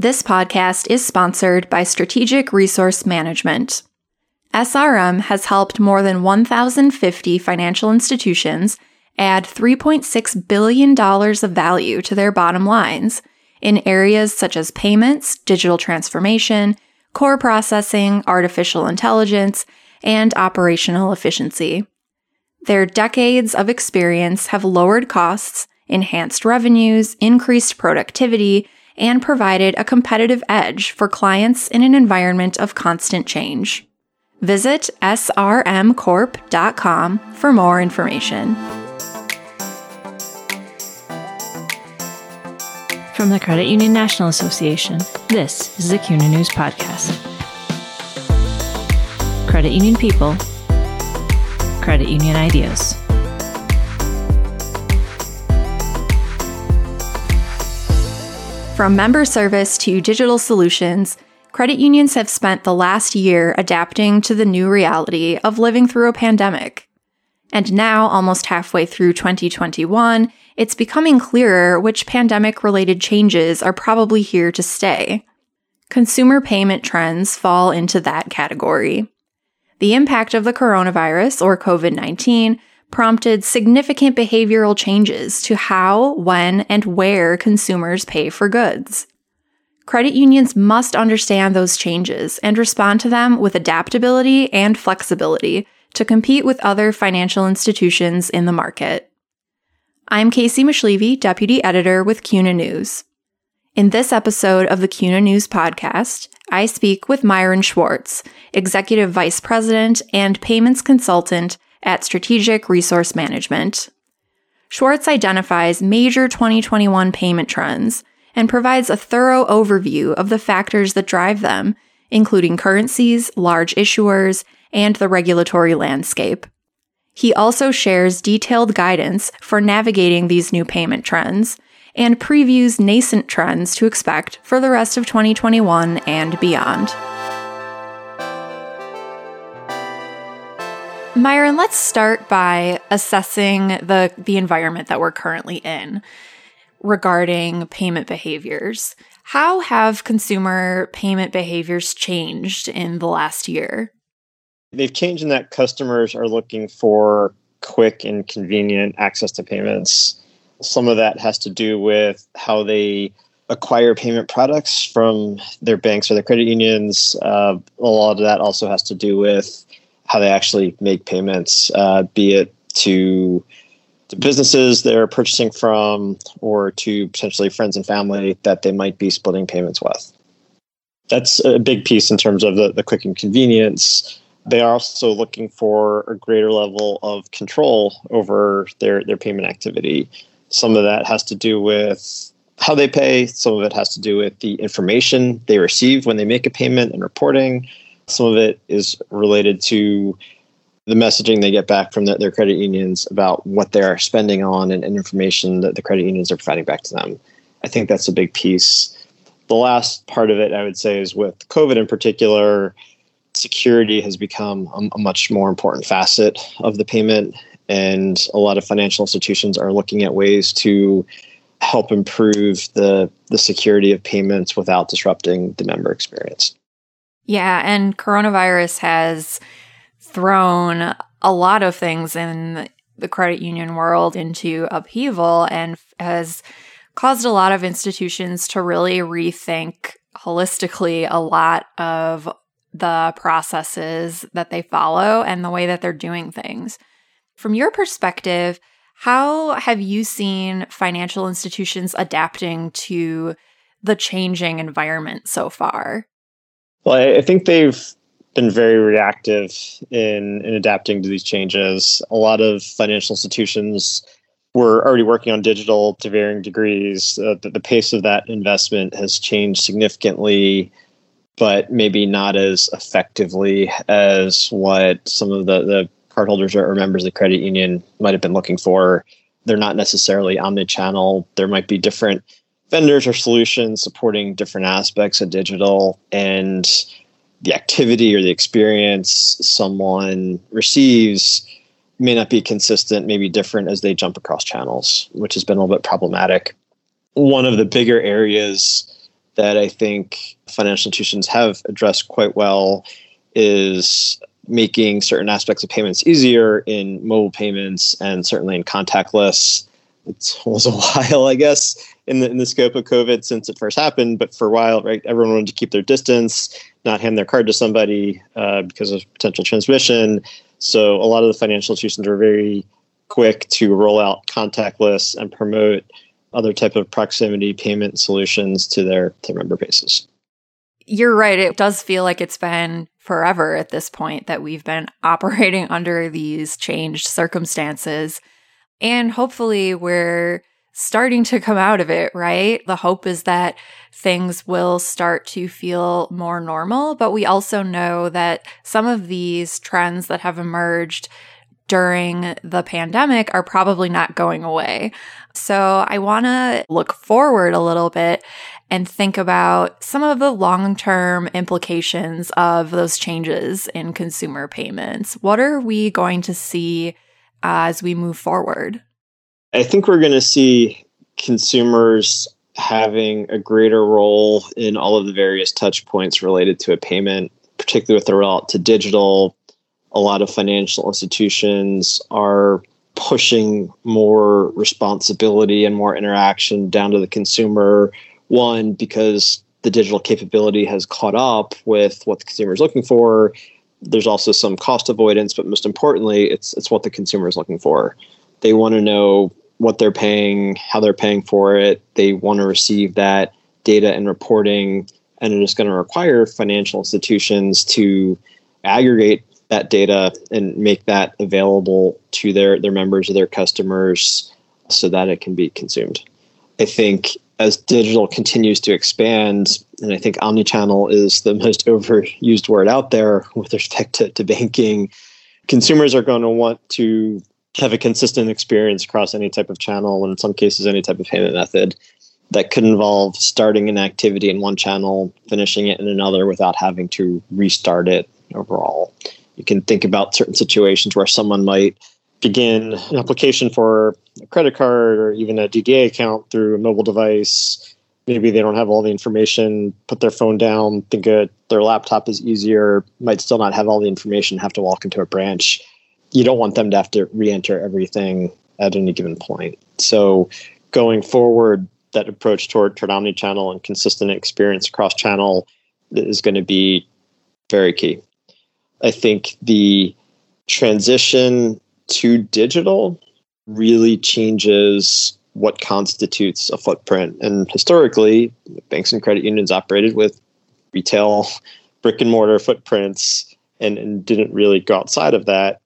This podcast is sponsored by Strategic Resource Management. SRM has helped more than 1,050 financial institutions add $3.6 billion of value to their bottom lines in areas such as payments, digital transformation, core processing, artificial intelligence, and operational efficiency. Their decades of experience have lowered costs, enhanced revenues, increased productivity, and provided a competitive edge for clients in an environment of constant change. Visit srmcorp.com for more information. From the Credit Union National Association, this is the CUNA News Podcast. Credit Union People, Credit Union Ideas. From member service to digital solutions, credit unions have spent the last year adapting to the new reality of living through a pandemic. And now, almost halfway through 2021, it's becoming clearer which pandemic related changes are probably here to stay. Consumer payment trends fall into that category. The impact of the coronavirus or COVID 19 prompted significant behavioral changes to how, when, and where consumers pay for goods. Credit unions must understand those changes and respond to them with adaptability and flexibility to compete with other financial institutions in the market. I'm Casey Mashlevi, Deputy Editor with CUNA News. In this episode of the CUNA News podcast, I speak with Myron Schwartz, Executive Vice President and Payments Consultant at Strategic Resource Management. Schwartz identifies major 2021 payment trends and provides a thorough overview of the factors that drive them, including currencies, large issuers, and the regulatory landscape. He also shares detailed guidance for navigating these new payment trends and previews nascent trends to expect for the rest of 2021 and beyond. Myron, let's start by assessing the, the environment that we're currently in regarding payment behaviors. How have consumer payment behaviors changed in the last year? They've changed in that customers are looking for quick and convenient access to payments. Some of that has to do with how they acquire payment products from their banks or their credit unions. Uh, a lot of that also has to do with how they actually make payments, uh, be it to to businesses they're purchasing from or to potentially friends and family that they might be splitting payments with. That's a big piece in terms of the, the quick and convenience. They are also looking for a greater level of control over their, their payment activity. Some of that has to do with how they pay, some of it has to do with the information they receive when they make a payment and reporting. Some of it is related to the messaging they get back from the, their credit unions about what they're spending on and, and information that the credit unions are providing back to them. I think that's a big piece. The last part of it, I would say, is with COVID in particular, security has become a, a much more important facet of the payment. And a lot of financial institutions are looking at ways to help improve the, the security of payments without disrupting the member experience. Yeah, and coronavirus has thrown a lot of things in the credit union world into upheaval and has caused a lot of institutions to really rethink holistically a lot of the processes that they follow and the way that they're doing things. From your perspective, how have you seen financial institutions adapting to the changing environment so far? Well, I think they've been very reactive in, in adapting to these changes. A lot of financial institutions were already working on digital to varying degrees. Uh, the, the pace of that investment has changed significantly, but maybe not as effectively as what some of the, the cardholders or members of the credit union might have been looking for. They're not necessarily omni-channel. There might be different vendors or solutions supporting different aspects of digital and the activity or the experience someone receives may not be consistent, maybe different as they jump across channels, which has been a little bit problematic. One of the bigger areas that I think financial institutions have addressed quite well is making certain aspects of payments easier in mobile payments and certainly in contactless. It was a while, I guess, in the in the scope of COVID since it first happened. But for a while, right, everyone wanted to keep their distance, not hand their card to somebody uh, because of potential transmission. So a lot of the financial institutions were very quick to roll out contactless and promote other type of proximity payment solutions to their to member bases. You're right. It does feel like it's been forever at this point that we've been operating under these changed circumstances. And hopefully we're starting to come out of it, right? The hope is that things will start to feel more normal, but we also know that some of these trends that have emerged during the pandemic are probably not going away. So I want to look forward a little bit and think about some of the long term implications of those changes in consumer payments. What are we going to see as we move forward? I think we're going to see consumers having a greater role in all of the various touch points related to a payment, particularly with the rollout to digital. A lot of financial institutions are pushing more responsibility and more interaction down to the consumer. One, because the digital capability has caught up with what the consumer is looking for. There's also some cost avoidance, but most importantly, it's it's what the consumer is looking for. They want to know what they're paying, how they're paying for it. They want to receive that data and reporting, and it is going to require financial institutions to aggregate that data and make that available to their, their members or their customers so that it can be consumed. I think as digital continues to expand, and I think omnichannel is the most overused word out there with respect to, to banking, consumers are going to want to have a consistent experience across any type of channel and in some cases any type of payment method that could involve starting an activity in one channel finishing it in another without having to restart it overall. You can think about certain situations where someone might begin an application for a credit card or even a dda account through a mobile device maybe they don't have all the information put their phone down think their laptop is easier might still not have all the information have to walk into a branch you don't want them to have to re-enter everything at any given point. So going forward, that approach toward, toward omni-channel and consistent experience across channel is going to be very key. I think the transition to digital really changes what constitutes a footprint. And historically, banks and credit unions operated with retail brick and mortar footprints and, and didn't really go outside of that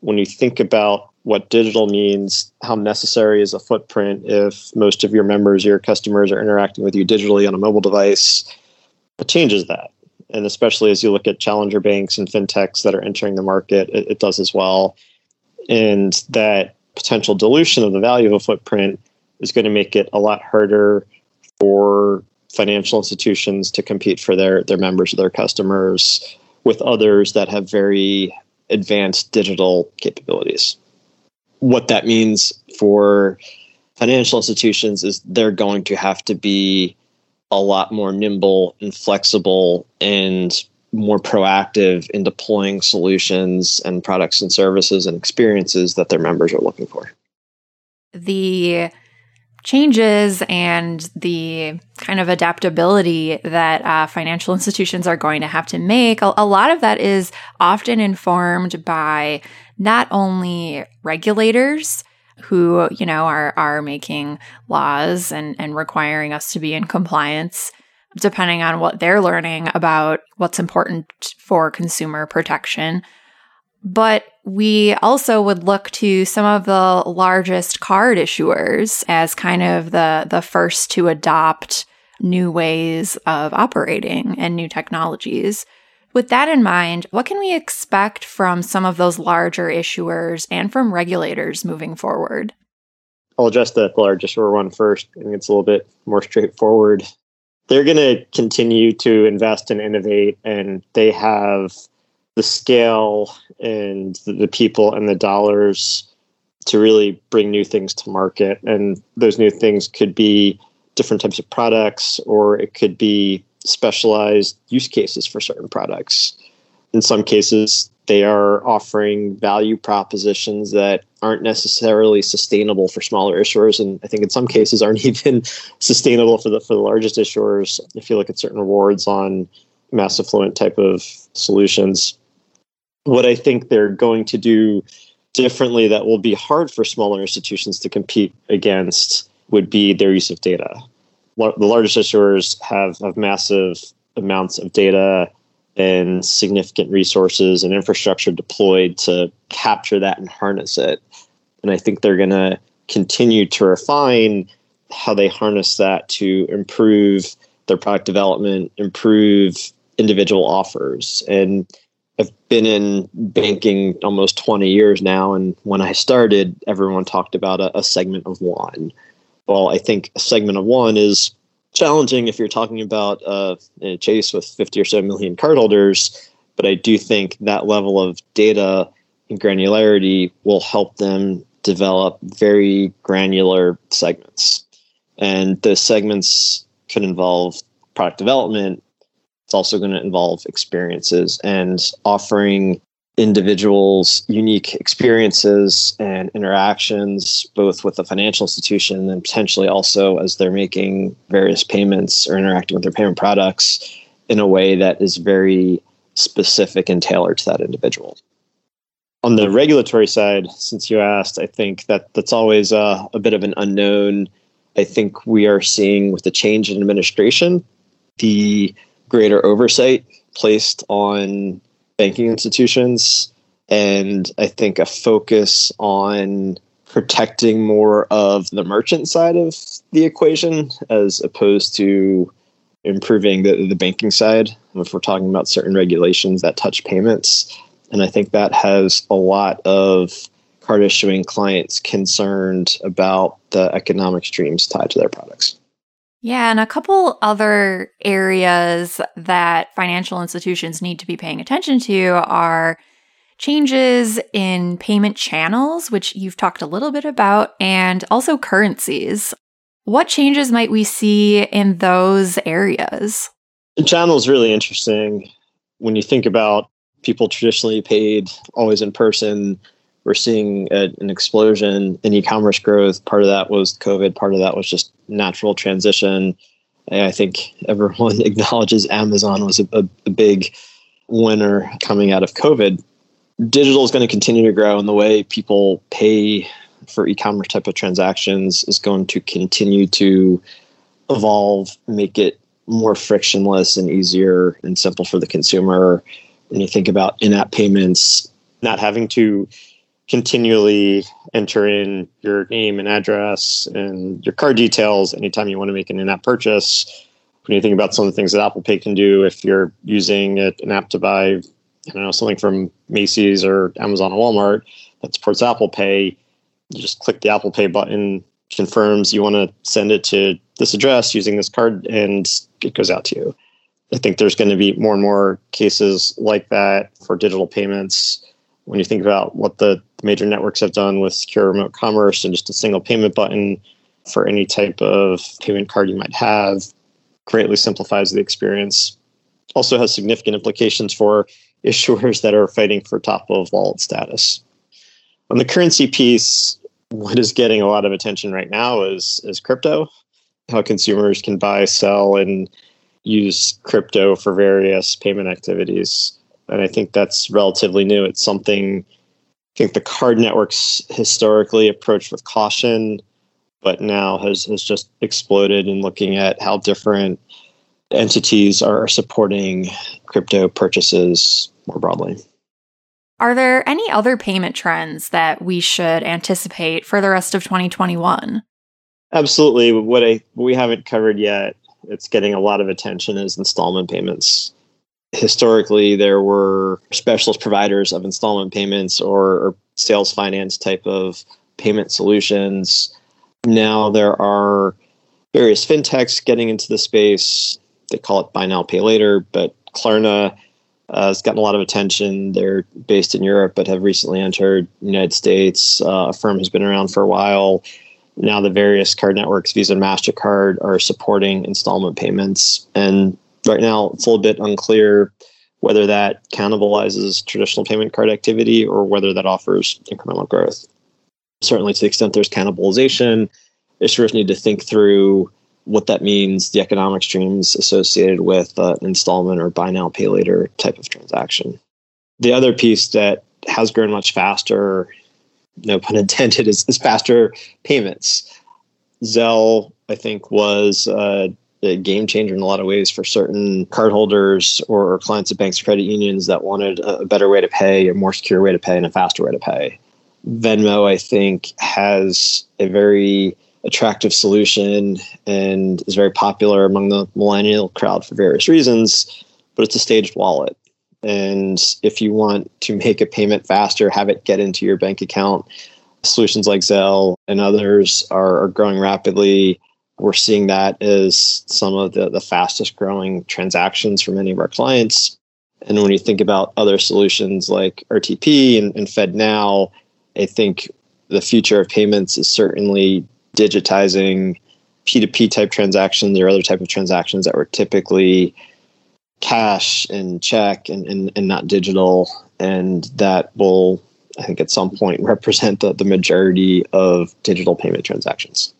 when you think about what digital means, how necessary is a footprint if most of your members, your customers are interacting with you digitally on a mobile device, it changes that. And especially as you look at challenger banks and fintechs that are entering the market, it, it does as well. And that potential dilution of the value of a footprint is going to make it a lot harder for financial institutions to compete for their, their members or their customers with others that have very advanced digital capabilities. What that means for financial institutions is they're going to have to be a lot more nimble and flexible and more proactive in deploying solutions and products and services and experiences that their members are looking for. The changes and the kind of adaptability that uh, financial institutions are going to have to make, a, a lot of that is often informed by not only regulators who, you know, are, are making laws and, and requiring us to be in compliance depending on what they're learning about what's important for consumer protection but we also would look to some of the largest card issuers as kind of the, the first to adopt new ways of operating and new technologies. With that in mind, what can we expect from some of those larger issuers and from regulators moving forward? I'll address the largest issuer one first. I think it's a little bit more straightforward. They're going to continue to invest and innovate, and they have the scale and the people and the dollars to really bring new things to market. And those new things could be different types of products, or it could be specialized use cases for certain products. In some cases, they are offering value propositions that aren't necessarily sustainable for smaller issuers, and I think in some cases aren't even sustainable for the for the largest issuers. If you look at certain rewards on mass affluent type of solutions, what I think they're going to do differently that will be hard for smaller institutions to compete against would be their use of data. The largest issuers have, have massive amounts of data and significant resources and infrastructure deployed to capture that and harness it. And I think they're going to continue to refine how they harness that to improve their product development, improve individual offers. And I've been in banking almost 20 years now. And when I started, everyone talked about a, a segment of one. Well, I think a segment of one is challenging if you're talking about uh, a chase with 50 or so million cardholders. But I do think that level of data and granularity will help them develop very granular segments. And those segments could involve product development. It's also going to involve experiences and offering individuals unique experiences and interactions, both with the financial institution and potentially also as they're making various payments or interacting with their payment products in a way that is very specific and tailored to that individual. On the regulatory side, since you asked, I think that that's always a, a bit of an unknown. I think we are seeing with the change in administration, the greater oversight placed on banking institutions and I think a focus on protecting more of the merchant side of the equation as opposed to improving the, the banking side if we're talking about certain regulations that touch payments. And I think that has a lot of card issuing clients concerned about the economic streams tied to their products. Yeah, and a couple other areas that financial institutions need to be paying attention to are changes in payment channels, which you've talked a little bit about, and also currencies. What changes might we see in those areas? The channel is really interesting. When you think about people traditionally paid always in person, we're seeing a, an explosion in e-commerce growth. Part of that was COVID. Part of that was just natural transition. I think everyone acknowledges Amazon was a, a, a big winner coming out of COVID. Digital is going to continue to grow, and the way people pay for e-commerce type of transactions is going to continue to evolve, make it more frictionless and easier and simple for the consumer. When you think about in-app payments, not having to continually enter in your name and address and your card details anytime you want to make an in-app purchase. When you think about some of the things that Apple Pay can do, if you're using an app to buy, I don't know, something from Macy's or Amazon or Walmart that supports Apple Pay, you just click the Apple Pay button, confirms you want to send it to this address using this card, and it goes out to you. I think there's going to be more and more cases like that for digital payments when you think about what the major networks have done with secure remote commerce and just a single payment button for any type of payment card you might have, greatly simplifies the experience. Also has significant implications for issuers that are fighting for top of wallet status. On the currency piece, what is getting a lot of attention right now is is crypto, how consumers can buy, sell, and use crypto for various payment activities and I think that's relatively new. It's something I think the card networks historically approached with caution, but now has has just exploded in looking at how different entities are supporting crypto purchases more broadly. Are there any other payment trends that we should anticipate for the rest of 2021? Absolutely. What I what we haven't covered yet, it's getting a lot of attention is installment payments historically there were specialist providers of installment payments or, or, sales finance type of payment solutions. Now there are various fintechs getting into the space. They call it buy now, pay later, but Klarna uh, has gotten a lot of attention. They're based in Europe, but have recently entered the United States. Uh, firm has been around for a while. now the various card networks, Visa and MasterCard, are supporting installment payments. And right now, it's a little bit unclear whether that cannibalizes traditional payment card activity or whether that offers incremental growth. Certainly, to the extent there's cannibalization, issuers need to think through what that means, the economic streams associated with uh, an installment or buy now, pay later type of transaction. The other piece that has grown much faster, no pun intended, is, is faster payments. Zelle, I think, was uh, a game changer in a lot of ways for certain cardholders or, clients of banks or credit unions that wanted a, a better way to pay, a more secure way to pay, and a faster way to pay. Venmo, I think, has a very attractive solution and is very popular among the millennial crowd for various reasons, but it's a staged wallet. And if you want to make a payment faster, have it get into your bank account, solutions like Zelle and others are, are growing rapidly. We're seeing that as some of the, the fastest growing transactions for many of our clients. And when you think about other solutions like RTP and, and FedNow, I think the future of payments is certainly digitizing P2P type transactions or other type of transactions that were typically cash and check and, and, and not digital. And that will, I think, at some point represent the, the majority of digital payment transactions.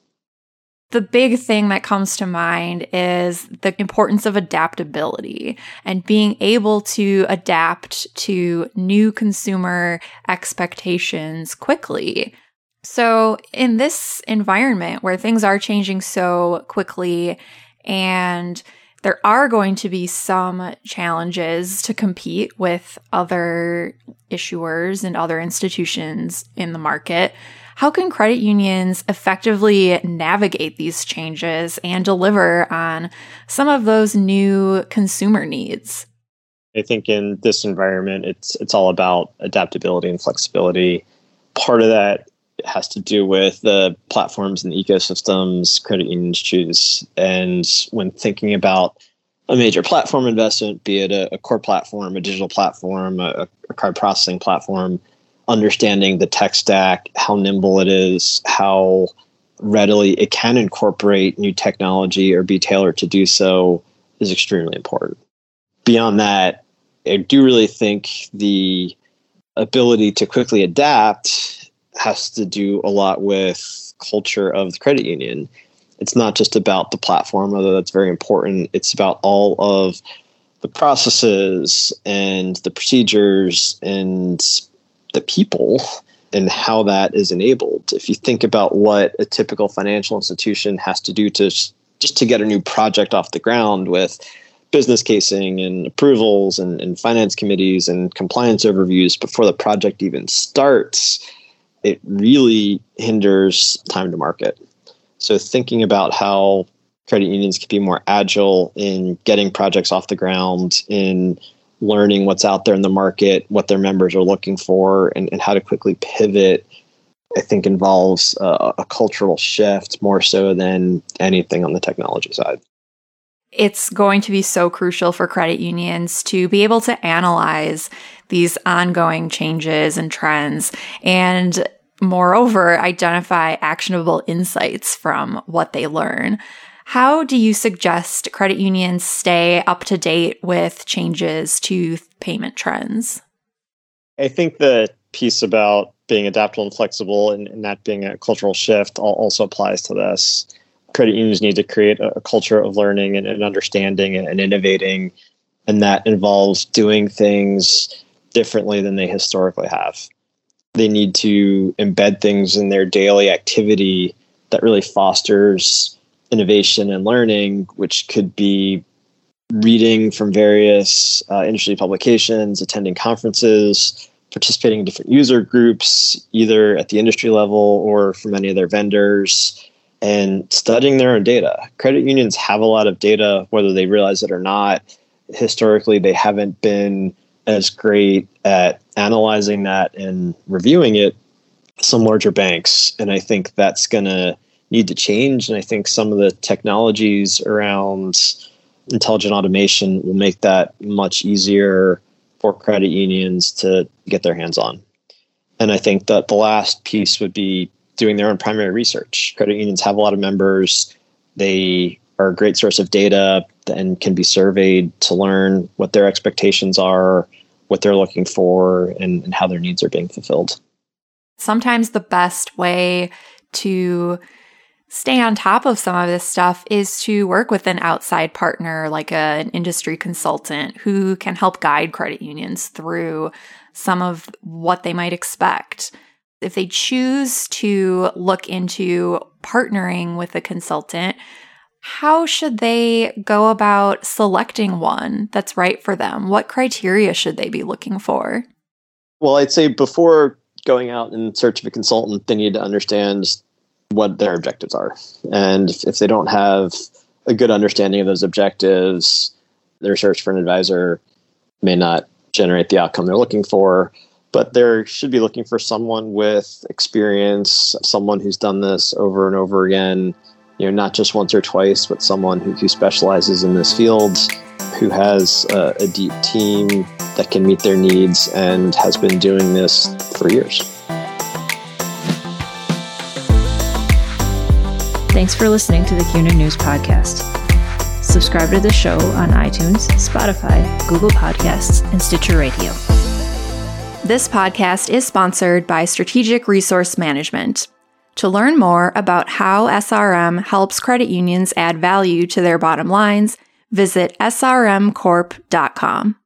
The big thing that comes to mind is the importance of adaptability and being able to adapt to new consumer expectations quickly. So, in this environment where things are changing so quickly and there are going to be some challenges to compete with other issuers and other institutions in the market. How can credit unions effectively navigate these changes and deliver on some of those new consumer needs? I think in this environment, it's it's all about adaptability and flexibility. Part of that has to do with the platforms and ecosystems credit unions choose. And when thinking about a major platform investment, be it a, a core platform, a digital platform, a, a, card processing platform, understanding the tech stack, how nimble it is, how readily it can incorporate new technology or be tailored to do so is extremely important. Beyond that, I do really think the ability to quickly adapt has to do a lot with culture of the credit union. It's not just about the platform, although that's very important. It's about all of the processes and the procedures and the people and how that is enabled. If you think about what a typical financial institution has to do to just to get a new project off the ground with business casing and approvals and, and finance committees and compliance overviews before the project even starts, it really hinders time to market. So thinking about how credit unions can be more agile in getting projects off the ground, in learning what's out there in the market, what their members are looking for, and, and how to quickly pivot, I think involves a, a cultural shift more so than anything on the technology side it's going to be so crucial for credit unions to be able to analyze these ongoing changes and trends and moreover identify actionable insights from what they learn. How do you suggest credit unions stay up to date with changes to payment trends? I think the piece about being adaptable and flexible and, and that being a cultural shift also applies to this credit unions need to create a, culture of learning and, and understanding and, and, innovating, and that involves doing things differently than they historically have. They need to embed things in their daily activity that really fosters innovation and learning, which could be reading from various uh, industry publications, attending conferences, participating in different user groups, either at the industry level or from any of their vendors and studying their own data. Credit unions have a lot of data, whether they realize it or not. Historically, they haven't been as great at analyzing that and reviewing it some larger banks. And I think that's going to need to change. And I think some of the technologies around intelligent automation will make that much easier for credit unions to get their hands on. And I think that the last piece would be doing their own primary research. Credit unions have a lot of members. They are a great source of data and can be surveyed to learn what their expectations are, what they're looking for, and, and how their needs are being fulfilled. Sometimes the best way to stay on top of some of this stuff is to work with an outside partner like a, an industry consultant who can help guide credit unions through some of what they might expect. If they choose to look into partnering with a consultant, how should they go about selecting one that's right for them? What criteria should they be looking for? Well, I'd say before going out in search of a consultant, they need to understand what their objectives are. And if, if they don't have a good understanding of those objectives, their search for an advisor may not generate the outcome they're looking for. But they should be looking for someone with experience, someone who's done this over and over again, you know, not just once or twice, but someone who, who specializes in this field, who has a, a deep team that can meet their needs and has been doing this for years. Thanks for listening to the CUNA News Podcast. Subscribe to the show on iTunes, Spotify, Google Podcasts, and Stitcher Radio. This podcast is sponsored by Strategic Resource Management. To learn more about how SRM helps credit unions add value to their bottom lines, visit srmcorp.com.